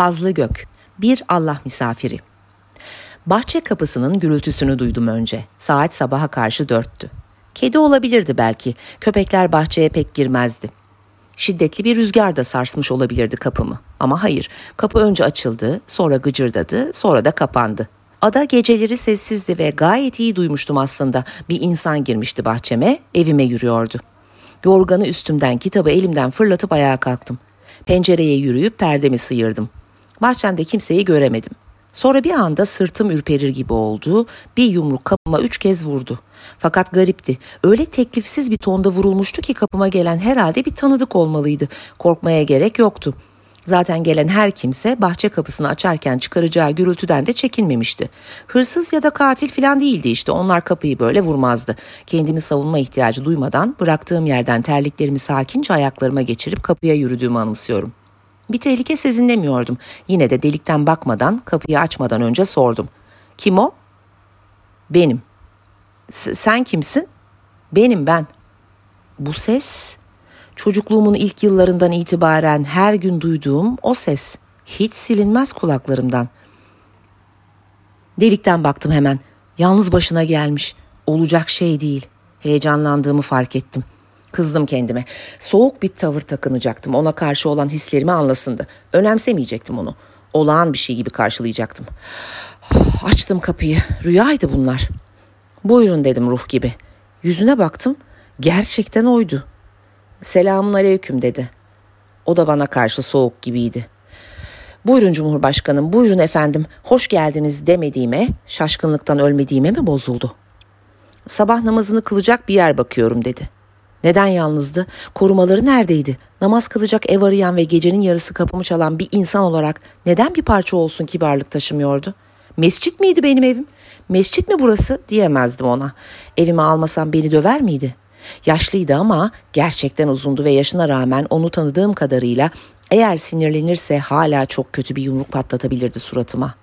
Fazlı Gök, bir Allah misafiri. Bahçe kapısının gürültüsünü duydum önce. Saat sabaha karşı dörttü. Kedi olabilirdi belki. Köpekler bahçeye pek girmezdi. Şiddetli bir rüzgar da sarsmış olabilirdi kapımı. Ama hayır, kapı önce açıldı, sonra gıcırdadı, sonra da kapandı. Ada geceleri sessizdi ve gayet iyi duymuştum aslında. Bir insan girmişti bahçeme, evime yürüyordu. Yorganı üstümden, kitabı elimden fırlatıp ayağa kalktım. Pencereye yürüyüp perdemi sıyırdım. Bahçemde kimseyi göremedim. Sonra bir anda sırtım ürperir gibi oldu. Bir yumruk kapıma üç kez vurdu. Fakat garipti. Öyle teklifsiz bir tonda vurulmuştu ki kapıma gelen herhalde bir tanıdık olmalıydı. Korkmaya gerek yoktu. Zaten gelen her kimse bahçe kapısını açarken çıkaracağı gürültüden de çekinmemişti. Hırsız ya da katil falan değildi işte onlar kapıyı böyle vurmazdı. Kendimi savunma ihtiyacı duymadan bıraktığım yerden terliklerimi sakince ayaklarıma geçirip kapıya yürüdüğümü anımsıyorum. Bir tehlike sezinlemiyordum. Yine de delikten bakmadan kapıyı açmadan önce sordum. Kim o? Benim. S- sen kimsin? Benim ben. Bu ses çocukluğumun ilk yıllarından itibaren her gün duyduğum o ses. Hiç silinmez kulaklarımdan. Delikten baktım hemen. Yalnız başına gelmiş. Olacak şey değil. Heyecanlandığımı fark ettim. Kızdım kendime. Soğuk bir tavır takınacaktım. Ona karşı olan hislerimi anlasındı. Önemsemeyecektim onu. Olağan bir şey gibi karşılayacaktım. Açtım kapıyı. Rüyaydı bunlar. Buyurun dedim ruh gibi. Yüzüne baktım. Gerçekten oydu. Selamun aleyküm dedi. O da bana karşı soğuk gibiydi. Buyurun Cumhurbaşkanım, buyurun efendim, hoş geldiniz demediğime, şaşkınlıktan ölmediğime mi bozuldu? Sabah namazını kılacak bir yer bakıyorum dedi. Neden yalnızdı? Korumaları neredeydi? Namaz kılacak ev arayan ve gecenin yarısı kapımı çalan bir insan olarak neden bir parça olsun kibarlık taşımıyordu? Mescit miydi benim evim? Mescit mi burası diyemezdim ona. Evime almasam beni döver miydi? Yaşlıydı ama gerçekten uzundu ve yaşına rağmen onu tanıdığım kadarıyla eğer sinirlenirse hala çok kötü bir yumruk patlatabilirdi suratıma.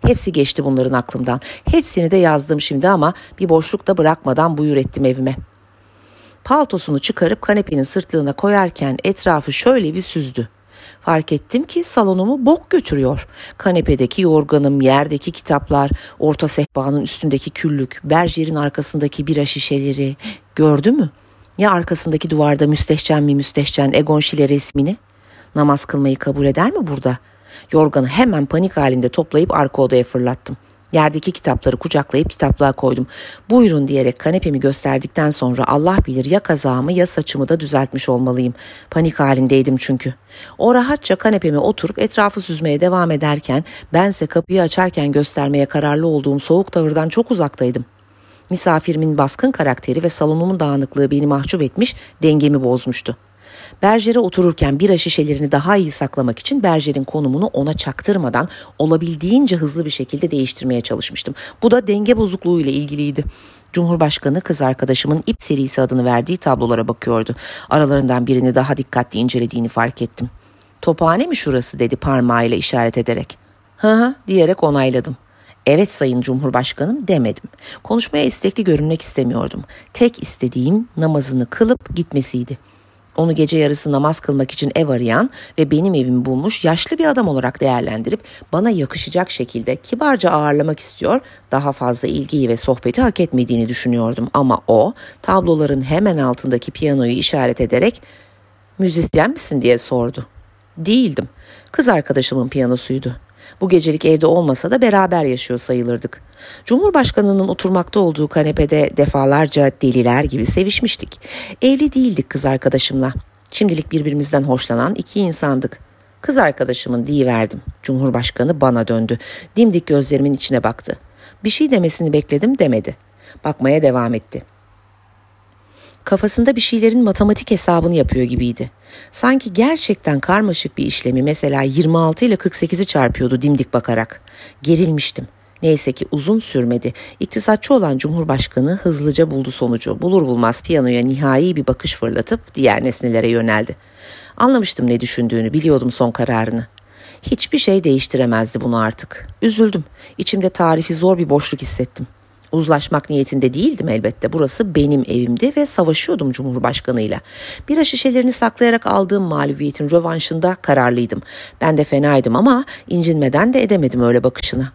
Hepsi geçti bunların aklımdan. Hepsini de yazdım şimdi ama bir boşluk da bırakmadan buyur ettim evime. Paltosunu çıkarıp kanepenin sırtlığına koyarken etrafı şöyle bir süzdü. Fark ettim ki salonumu bok götürüyor. Kanepedeki yorganım, yerdeki kitaplar, orta sehpanın üstündeki küllük, berjerin arkasındaki bira şişeleri. Gördü mü? Ya arkasındaki duvarda müstehcen mi müstehcen Egon Schiele resmini? Namaz kılmayı kabul eder mi burada? Yorganı hemen panik halinde toplayıp arka odaya fırlattım. Yerdeki kitapları kucaklayıp kitaplığa koydum. Buyurun diyerek kanepemi gösterdikten sonra Allah bilir ya kazağımı ya saçımı da düzeltmiş olmalıyım. Panik halindeydim çünkü. O rahatça kanepeme oturup etrafı süzmeye devam ederken bense kapıyı açarken göstermeye kararlı olduğum soğuk tavırdan çok uzaktaydım. Misafirimin baskın karakteri ve salonumun dağınıklığı beni mahcup etmiş, dengemi bozmuştu. Berjer'e otururken bira şişelerini daha iyi saklamak için Berjer'in konumunu ona çaktırmadan olabildiğince hızlı bir şekilde değiştirmeye çalışmıştım. Bu da denge bozukluğu ile ilgiliydi. Cumhurbaşkanı kız arkadaşımın ip serisi adını verdiği tablolara bakıyordu. Aralarından birini daha dikkatli incelediğini fark ettim. Tophane mi şurası dedi parmağıyla işaret ederek. Hı hı diyerek onayladım. Evet sayın cumhurbaşkanım demedim. Konuşmaya istekli görünmek istemiyordum. Tek istediğim namazını kılıp gitmesiydi. Onu gece yarısı namaz kılmak için ev arayan ve benim evimi bulmuş yaşlı bir adam olarak değerlendirip bana yakışacak şekilde kibarca ağırlamak istiyor, daha fazla ilgiyi ve sohbeti hak etmediğini düşünüyordum. Ama o tabloların hemen altındaki piyanoyu işaret ederek müzisyen misin diye sordu. Değildim. Kız arkadaşımın piyanosuydu. Bu gecelik evde olmasa da beraber yaşıyor sayılırdık. Cumhurbaşkanının oturmakta olduğu kanepede defalarca deliler gibi sevişmiştik. Evli değildik kız arkadaşımla. Şimdilik birbirimizden hoşlanan iki insandık. Kız arkadaşımın verdim. Cumhurbaşkanı bana döndü. Dimdik gözlerimin içine baktı. Bir şey demesini bekledim demedi. Bakmaya devam etti. Kafasında bir şeylerin matematik hesabını yapıyor gibiydi. Sanki gerçekten karmaşık bir işlemi mesela 26 ile 48'i çarpıyordu dimdik bakarak. Gerilmiştim. Neyse ki uzun sürmedi. İktisatçı olan Cumhurbaşkanı hızlıca buldu sonucu. Bulur bulmaz piyanoya nihai bir bakış fırlatıp diğer nesnelere yöneldi. Anlamıştım ne düşündüğünü, biliyordum son kararını. Hiçbir şey değiştiremezdi bunu artık. Üzüldüm. İçimde tarifi zor bir boşluk hissettim. Uzlaşmak niyetinde değildim elbette. Burası benim evimdi ve savaşıyordum Cumhurbaşkanıyla. Bira şişelerini saklayarak aldığım mağlubiyetin rövanşında kararlıydım. Ben de fenaydım ama incinmeden de edemedim öyle bakışına.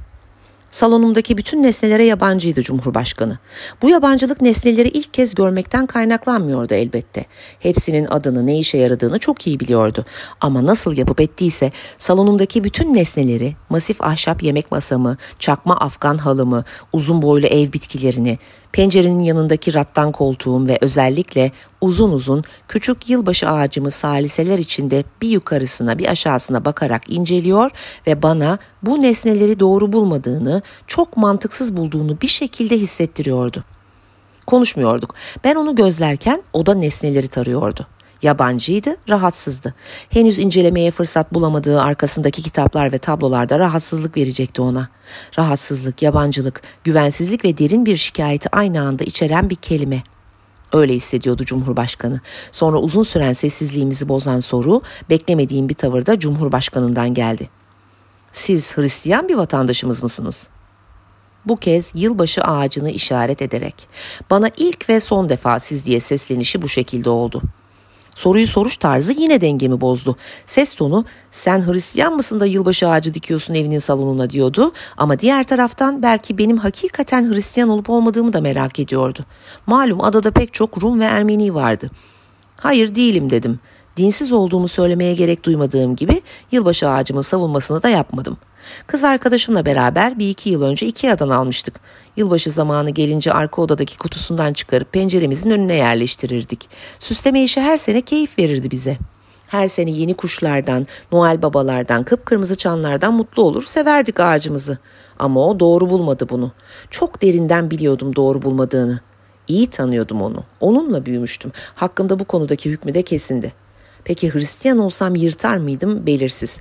Salonumdaki bütün nesnelere yabancıydı Cumhurbaşkanı. Bu yabancılık nesneleri ilk kez görmekten kaynaklanmıyordu elbette. Hepsinin adını ne işe yaradığını çok iyi biliyordu. Ama nasıl yapıp ettiyse salonumdaki bütün nesneleri, masif ahşap yemek masamı, çakma Afgan halımı, uzun boylu ev bitkilerini, Pencerenin yanındaki rattan koltuğum ve özellikle uzun uzun küçük yılbaşı ağacımı saliseler içinde bir yukarısına bir aşağısına bakarak inceliyor ve bana bu nesneleri doğru bulmadığını, çok mantıksız bulduğunu bir şekilde hissettiriyordu. Konuşmuyorduk. Ben onu gözlerken o da nesneleri tarıyordu. Yabancıydı, rahatsızdı. Henüz incelemeye fırsat bulamadığı arkasındaki kitaplar ve tablolarda rahatsızlık verecekti ona. Rahatsızlık, yabancılık, güvensizlik ve derin bir şikayeti aynı anda içeren bir kelime. Öyle hissediyordu Cumhurbaşkanı. Sonra uzun süren sessizliğimizi bozan soru beklemediğim bir tavırda Cumhurbaşkanından geldi. Siz Hristiyan bir vatandaşımız mısınız?'' Bu kez yılbaşı ağacını işaret ederek. Bana ilk ve son defa siz diye seslenişi bu şekilde oldu. Soruyu soruş tarzı yine dengemi bozdu. Ses tonu sen Hristiyan mısın da yılbaşı ağacı dikiyorsun evinin salonuna diyordu. Ama diğer taraftan belki benim hakikaten Hristiyan olup olmadığımı da merak ediyordu. Malum adada pek çok Rum ve Ermeni vardı. Hayır değilim dedim. Dinsiz olduğumu söylemeye gerek duymadığım gibi yılbaşı ağacımın savunmasını da yapmadım. Kız arkadaşımla beraber bir iki yıl önce Ikea'dan almıştık. Yılbaşı zamanı gelince arka odadaki kutusundan çıkarıp penceremizin önüne yerleştirirdik. Süsleme işi her sene keyif verirdi bize. Her sene yeni kuşlardan, Noel babalardan, kıpkırmızı çanlardan mutlu olur, severdik ağacımızı. Ama o doğru bulmadı bunu. Çok derinden biliyordum doğru bulmadığını. İyi tanıyordum onu. Onunla büyümüştüm. Hakkımda bu konudaki hükmü de kesindi. Peki Hristiyan olsam yırtar mıydım belirsiz.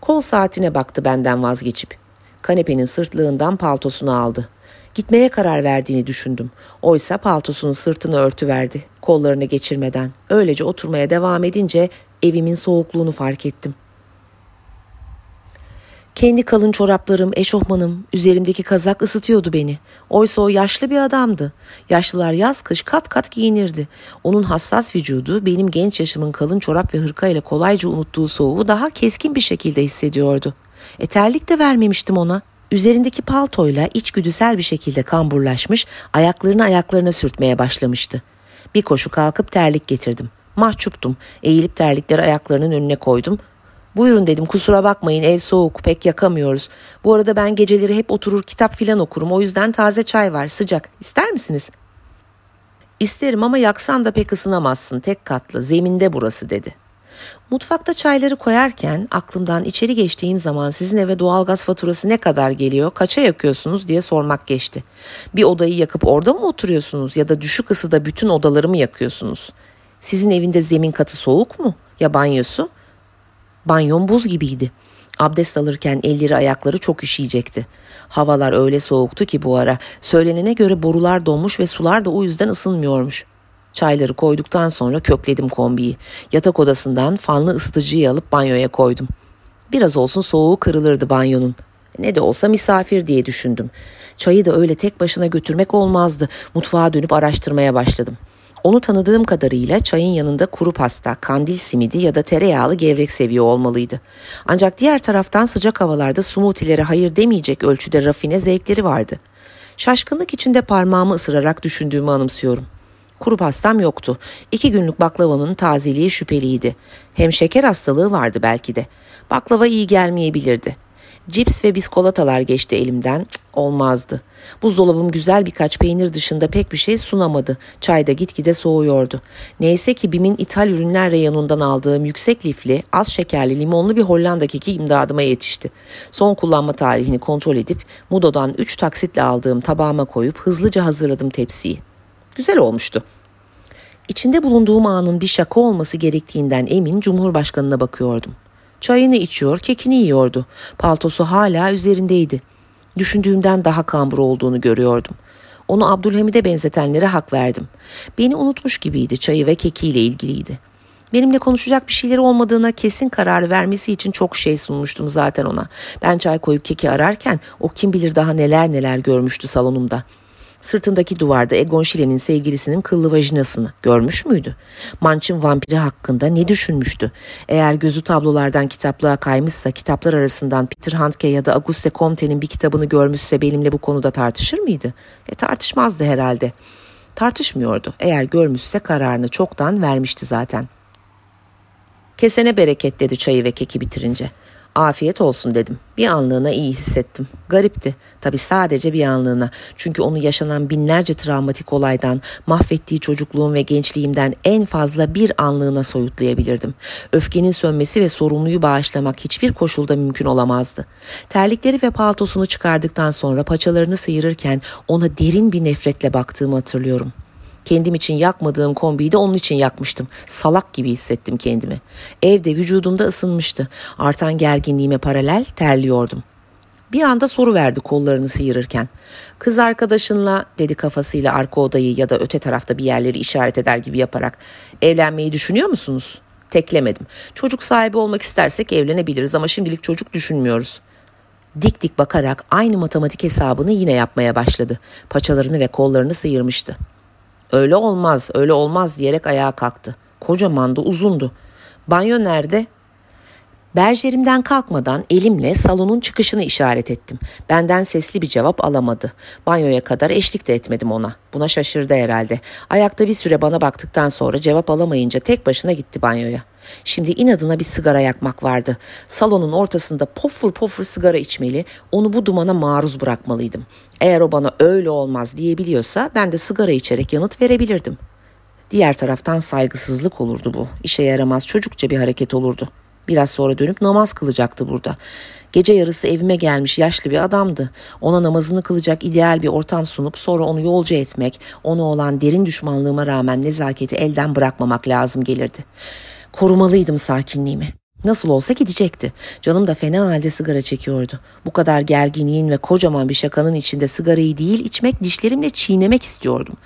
Kol saatine baktı benden vazgeçip. Kanepenin sırtlığından paltosunu aldı. Gitmeye karar verdiğini düşündüm. Oysa paltosunun sırtını örtüverdi. Kollarını geçirmeden. Öylece oturmaya devam edince evimin soğukluğunu fark ettim. Kendi kalın çoraplarım, eşofmanım, üzerimdeki kazak ısıtıyordu beni. Oysa o yaşlı bir adamdı. Yaşlılar yaz kış kat kat giyinirdi. Onun hassas vücudu benim genç yaşımın kalın çorap ve hırka ile kolayca unuttuğu soğuğu daha keskin bir şekilde hissediyordu. E terlik de vermemiştim ona. Üzerindeki paltoyla içgüdüsel bir şekilde kamburlaşmış, ayaklarını ayaklarına sürtmeye başlamıştı. Bir koşu kalkıp terlik getirdim. Mahcuptum. Eğilip terlikleri ayaklarının önüne koydum. Buyurun dedim kusura bakmayın ev soğuk pek yakamıyoruz. Bu arada ben geceleri hep oturur kitap filan okurum o yüzden taze çay var sıcak. İster misiniz? İsterim ama yaksan da pek ısınamazsın tek katlı zeminde burası dedi. Mutfakta çayları koyarken aklımdan içeri geçtiğim zaman sizin eve doğalgaz faturası ne kadar geliyor, kaça yakıyorsunuz diye sormak geçti. Bir odayı yakıp orada mı oturuyorsunuz ya da düşük ısıda bütün odaları mı yakıyorsunuz? Sizin evinde zemin katı soğuk mu? Ya banyosu? Banyon buz gibiydi. Abdest alırken elleri ayakları çok üşüyecekti. Havalar öyle soğuktu ki bu ara söylenene göre borular donmuş ve sular da o yüzden ısınmıyormuş. Çayları koyduktan sonra kökledim kombiyi. Yatak odasından fanlı ısıtıcıyı alıp banyoya koydum. Biraz olsun soğuğu kırılırdı banyonun. Ne de olsa misafir diye düşündüm. Çayı da öyle tek başına götürmek olmazdı. Mutfağa dönüp araştırmaya başladım. Onu tanıdığım kadarıyla çayın yanında kuru pasta, kandil simidi ya da tereyağlı gevrek seviyor olmalıydı. Ancak diğer taraftan sıcak havalarda smoothie'lere hayır demeyecek ölçüde rafine zevkleri vardı. Şaşkınlık içinde parmağımı ısırarak düşündüğümü anımsıyorum. Kuru pastam yoktu. İki günlük baklavamın tazeliği şüpheliydi. Hem şeker hastalığı vardı belki de. Baklava iyi gelmeyebilirdi. Cips ve biskolatalar geçti elimden. Cık, olmazdı. Buzdolabım güzel birkaç peynir dışında pek bir şey sunamadı. Çay da gitgide soğuyordu. Neyse ki BİM'in ithal ürünler reyonundan aldığım yüksek lifli, az şekerli limonlu bir Hollanda keki imdadıma yetişti. Son kullanma tarihini kontrol edip Mudo'dan 3 taksitle aldığım tabağıma koyup hızlıca hazırladım tepsiyi. Güzel olmuştu. İçinde bulunduğum anın bir şaka olması gerektiğinden emin Cumhurbaşkanına bakıyordum. Çayını içiyor, kekini yiyordu. Paltosu hala üzerindeydi. Düşündüğümden daha kambur olduğunu görüyordum. Onu Abdülhamid'e benzetenlere hak verdim. Beni unutmuş gibiydi, çayı ve kekiyle ilgiliydi. Benimle konuşacak bir şeyleri olmadığına kesin karar vermesi için çok şey sunmuştum zaten ona. Ben çay koyup keki ararken o kim bilir daha neler neler görmüştü salonumda. Sırtındaki duvarda Egon Schillen'in sevgilisinin kıllı vajinasını görmüş müydü? Manç'ın vampiri hakkında ne düşünmüştü? Eğer gözü tablolardan kitaplığa kaymışsa kitaplar arasından Peter Handke ya da Auguste Comte'nin bir kitabını görmüşse benimle bu konuda tartışır mıydı? E tartışmazdı herhalde. Tartışmıyordu. Eğer görmüşse kararını çoktan vermişti zaten. Kesene bereket dedi çayı ve keki bitirince. Afiyet olsun dedim. Bir anlığına iyi hissettim. Garipti. Tabi sadece bir anlığına. Çünkü onu yaşanan binlerce travmatik olaydan, mahvettiği çocukluğum ve gençliğimden en fazla bir anlığına soyutlayabilirdim. Öfkenin sönmesi ve sorumluyu bağışlamak hiçbir koşulda mümkün olamazdı. Terlikleri ve paltosunu çıkardıktan sonra paçalarını sıyırırken ona derin bir nefretle baktığımı hatırlıyorum. Kendim için yakmadığım kombiyi de onun için yakmıştım. Salak gibi hissettim kendimi. Evde vücudumda ısınmıştı. Artan gerginliğime paralel terliyordum. Bir anda soru verdi kollarını sıyırırken. Kız arkadaşınla dedi kafasıyla arka odayı ya da öte tarafta bir yerleri işaret eder gibi yaparak. Evlenmeyi düşünüyor musunuz? Teklemedim. Çocuk sahibi olmak istersek evlenebiliriz ama şimdilik çocuk düşünmüyoruz. Dik dik bakarak aynı matematik hesabını yine yapmaya başladı. Paçalarını ve kollarını sıyırmıştı. Öyle olmaz, öyle olmaz diyerek ayağa kalktı. Kocamandı, uzundu. Banyo nerede? Berjerimden kalkmadan elimle salonun çıkışını işaret ettim. Benden sesli bir cevap alamadı. Banyoya kadar eşlik de etmedim ona. Buna şaşırdı herhalde. Ayakta bir süre bana baktıktan sonra cevap alamayınca tek başına gitti banyoya. Şimdi inadına bir sigara yakmak vardı. Salonun ortasında pofur pofur sigara içmeli, onu bu dumana maruz bırakmalıydım. Eğer o bana öyle olmaz diyebiliyorsa ben de sigara içerek yanıt verebilirdim. Diğer taraftan saygısızlık olurdu bu. İşe yaramaz çocukça bir hareket olurdu. Biraz sonra dönüp namaz kılacaktı burada. Gece yarısı evime gelmiş yaşlı bir adamdı. Ona namazını kılacak ideal bir ortam sunup sonra onu yolcu etmek, ona olan derin düşmanlığıma rağmen nezaketi elden bırakmamak lazım gelirdi. Korumalıydım sakinliğimi. Nasıl olsa gidecekti. Canım da fena halde sigara çekiyordu. Bu kadar gerginliğin ve kocaman bir şakanın içinde sigarayı değil içmek dişlerimle çiğnemek istiyordum.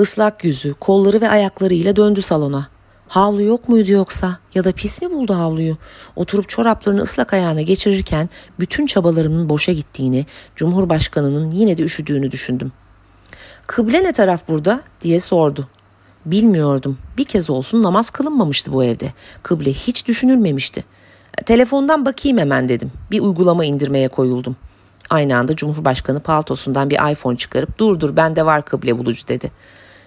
Islak yüzü, kolları ve ayaklarıyla döndü salona. Havlu yok muydu yoksa ya da pis mi buldu havluyu? Oturup çoraplarını ıslak ayağına geçirirken bütün çabalarımın boşa gittiğini, Cumhurbaşkanının yine de üşüdüğünü düşündüm. Kıble ne taraf burada diye sordu. Bilmiyordum. Bir kez olsun namaz kılınmamıştı bu evde. Kıble hiç düşünülmemişti. Telefondan bakayım hemen dedim. Bir uygulama indirmeye koyuldum. Aynı anda Cumhurbaşkanı paltosundan bir iPhone çıkarıp dur dur bende var kıble bulucu dedi.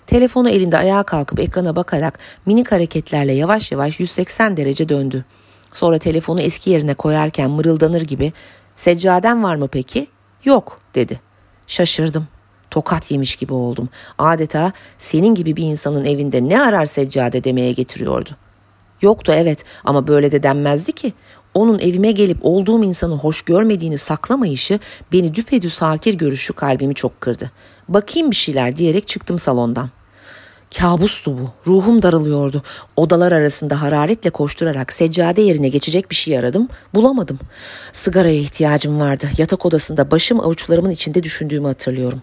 Telefonu elinde ayağa kalkıp ekrana bakarak minik hareketlerle yavaş yavaş 180 derece döndü. Sonra telefonu eski yerine koyarken mırıldanır gibi seccaden var mı peki? Yok dedi. Şaşırdım. Tokat yemiş gibi oldum. Adeta senin gibi bir insanın evinde ne arar seccade demeye getiriyordu. Yoktu evet ama böyle de denmezdi ki. Onun evime gelip olduğum insanı hoş görmediğini saklamayışı beni düpedüz hakir görüşü kalbimi çok kırdı. Bakayım bir şeyler diyerek çıktım salondan. Kabustu bu. Ruhum daralıyordu. Odalar arasında hararetle koşturarak seccade yerine geçecek bir şey aradım. Bulamadım. Sigaraya ihtiyacım vardı. Yatak odasında başım avuçlarımın içinde düşündüğümü hatırlıyorum.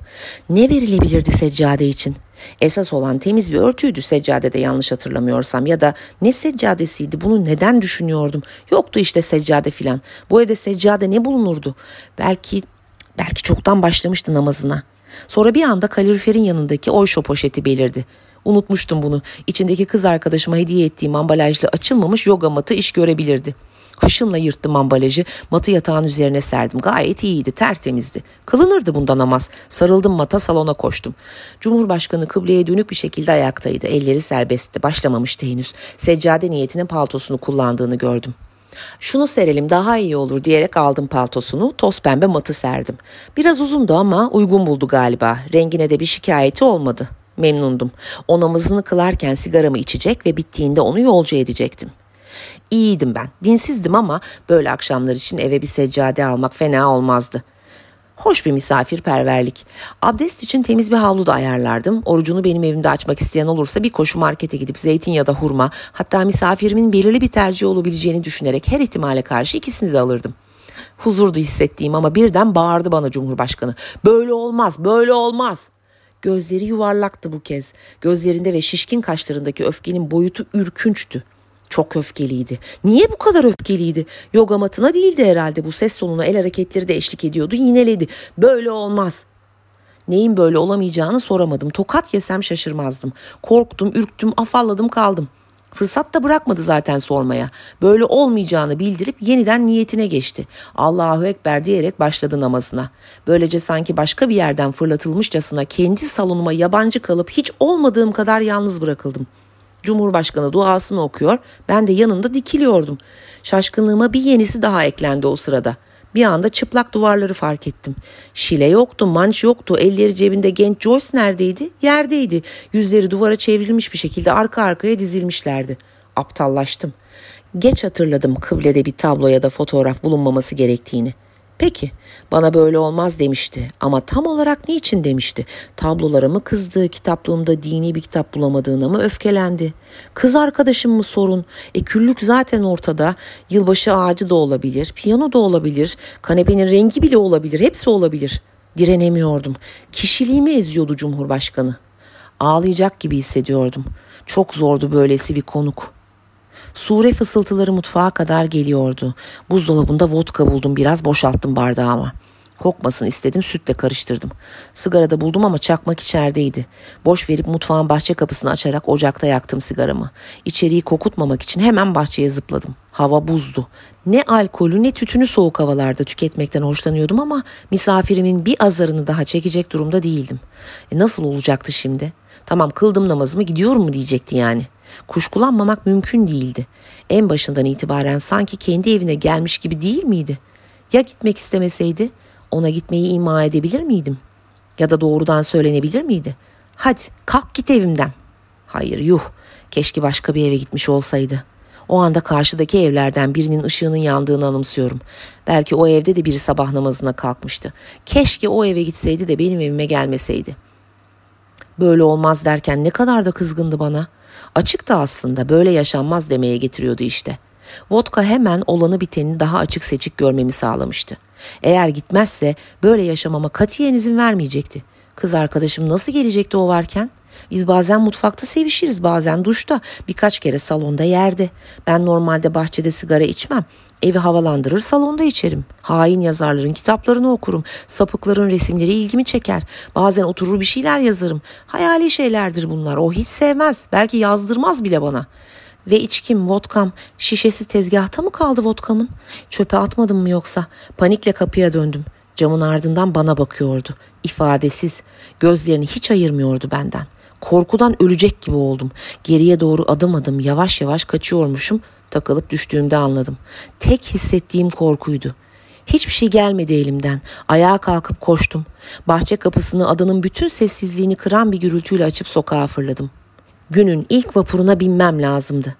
Ne verilebilirdi seccade için? Esas olan temiz bir örtüydü seccadede yanlış hatırlamıyorsam ya da ne seccadesiydi bunu neden düşünüyordum? Yoktu işte seccade filan. Bu evde seccade ne bulunurdu? Belki belki çoktan başlamıştı namazına. Sonra bir anda kaloriferin yanındaki oyşo poşeti belirdi. Unutmuştum bunu. İçindeki kız arkadaşıma hediye ettiğim ambalajlı açılmamış yoga matı iş görebilirdi. Hışımla yırttım ambalajı, matı yatağın üzerine serdim. Gayet iyiydi, tertemizdi. Kılınırdı bundan namaz. Sarıldım mata, salona koştum. Cumhurbaşkanı kıbleye dönük bir şekilde ayaktaydı. Elleri serbestti, başlamamıştı henüz. Seccade niyetinin paltosunu kullandığını gördüm. Şunu serelim daha iyi olur diyerek aldım paltosunu, toz pembe matı serdim. Biraz uzundu ama uygun buldu galiba. Rengine de bir şikayeti olmadı. Memnundum. O namazını kılarken sigaramı içecek ve bittiğinde onu yolcu edecektim. İyiydim ben. Dinsizdim ama böyle akşamlar için eve bir seccade almak fena olmazdı. Hoş bir misafirperverlik. Abdest için temiz bir havlu da ayarlardım. Orucunu benim evimde açmak isteyen olursa bir koşu markete gidip zeytin ya da hurma hatta misafirimin belirli bir tercih olabileceğini düşünerek her ihtimale karşı ikisini de alırdım. Huzurdu hissettiğim ama birden bağırdı bana Cumhurbaşkanı. Böyle olmaz, böyle olmaz. Gözleri yuvarlaktı bu kez. Gözlerinde ve şişkin kaşlarındaki öfkenin boyutu ürkünçtü. Çok öfkeliydi. Niye bu kadar öfkeliydi? Yoga matına değildi herhalde bu ses tonuna el hareketleri de eşlik ediyordu. Yineledi. Böyle olmaz. Neyin böyle olamayacağını soramadım. Tokat yesem şaşırmazdım. Korktum, ürktüm, afalladım kaldım. Fırsat da bırakmadı zaten sormaya. Böyle olmayacağını bildirip yeniden niyetine geçti. Allahu Ekber diyerek başladı namazına. Böylece sanki başka bir yerden fırlatılmışçasına kendi salonuma yabancı kalıp hiç olmadığım kadar yalnız bırakıldım. Cumhurbaşkanı duasını okuyor, ben de yanında dikiliyordum. Şaşkınlığıma bir yenisi daha eklendi o sırada. Bir anda çıplak duvarları fark ettim. Şile yoktu, manç yoktu. Elleri cebinde genç Joyce neredeydi? Yerdeydi. Yüzleri duvara çevrilmiş bir şekilde arka arkaya dizilmişlerdi. Aptallaştım. Geç hatırladım kıblede bir tablo ya da fotoğraf bulunmaması gerektiğini. Peki bana böyle olmaz demişti ama tam olarak niçin demişti? Tablolara mı kızdı, kitaplığımda dini bir kitap bulamadığına mı öfkelendi? Kız arkadaşım mı sorun? E küllük zaten ortada. Yılbaşı ağacı da olabilir, piyano da olabilir, kanepenin rengi bile olabilir, hepsi olabilir. Direnemiyordum. Kişiliğimi eziyordu Cumhurbaşkanı. Ağlayacak gibi hissediyordum. Çok zordu böylesi bir konuk. Sure fısıltıları mutfağa kadar geliyordu. Buzdolabında vodka buldum biraz boşalttım bardağıma. Kokmasın istedim sütle karıştırdım. Sigara da buldum ama çakmak içerideydi. Boş verip mutfağın bahçe kapısını açarak ocakta yaktım sigaramı. İçeriği kokutmamak için hemen bahçeye zıpladım. Hava buzdu. Ne alkolü ne tütünü soğuk havalarda tüketmekten hoşlanıyordum ama misafirimin bir azarını daha çekecek durumda değildim. E nasıl olacaktı şimdi? Tamam kıldım namazımı gidiyorum mu diyecekti yani. Kuşkulanmamak mümkün değildi. En başından itibaren sanki kendi evine gelmiş gibi değil miydi? Ya gitmek istemeseydi? Ona gitmeyi ima edebilir miydim? Ya da doğrudan söylenebilir miydi? Hadi kalk git evimden. Hayır yuh keşke başka bir eve gitmiş olsaydı. O anda karşıdaki evlerden birinin ışığının yandığını anımsıyorum. Belki o evde de biri sabah namazına kalkmıştı. Keşke o eve gitseydi de benim evime gelmeseydi. Böyle olmaz derken ne kadar da kızgındı bana. Açık da aslında böyle yaşanmaz demeye getiriyordu işte. Vodka hemen olanı biteni daha açık seçik görmemi sağlamıştı. Eğer gitmezse böyle yaşamama katiyen izin vermeyecekti. Kız arkadaşım nasıl gelecekti o varken? Biz bazen mutfakta sevişiriz, bazen duşta, birkaç kere salonda yerde. Ben normalde bahçede sigara içmem. Evi havalandırır salonda içerim. Hain yazarların kitaplarını okurum. Sapıkların resimleri ilgimi çeker. Bazen oturur bir şeyler yazarım. Hayali şeylerdir bunlar. O hiç sevmez. Belki yazdırmaz bile bana. Ve içkim, vodkam, şişesi tezgahta mı kaldı vodkamın? Çöpe atmadım mı yoksa? Panikle kapıya döndüm. Camın ardından bana bakıyordu. İfadesiz. Gözlerini hiç ayırmıyordu benden. Korkudan ölecek gibi oldum. Geriye doğru adım adım yavaş yavaş kaçıyormuşum. Takılıp düştüğümde anladım. Tek hissettiğim korkuydu. Hiçbir şey gelmedi elimden. Ayağa kalkıp koştum. Bahçe kapısını adanın bütün sessizliğini kıran bir gürültüyle açıp sokağa fırladım. Günün ilk vapuruna binmem lazımdı.